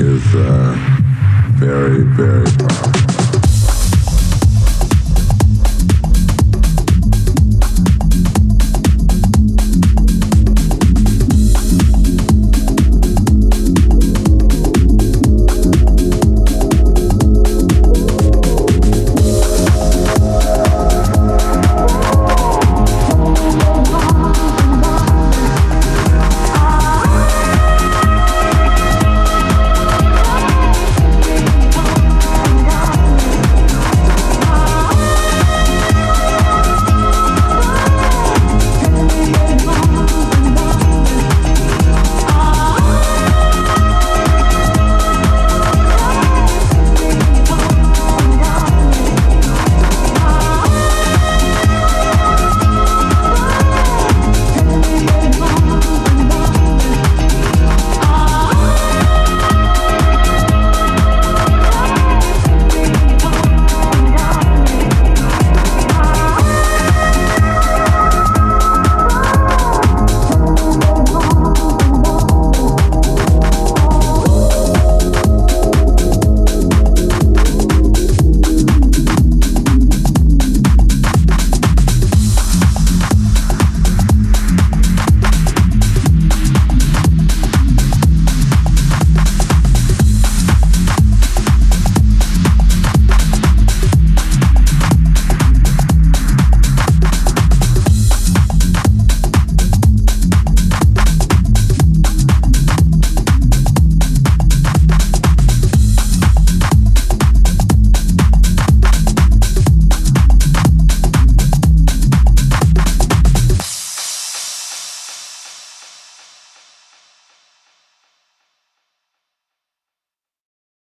is uh, very, very powerful.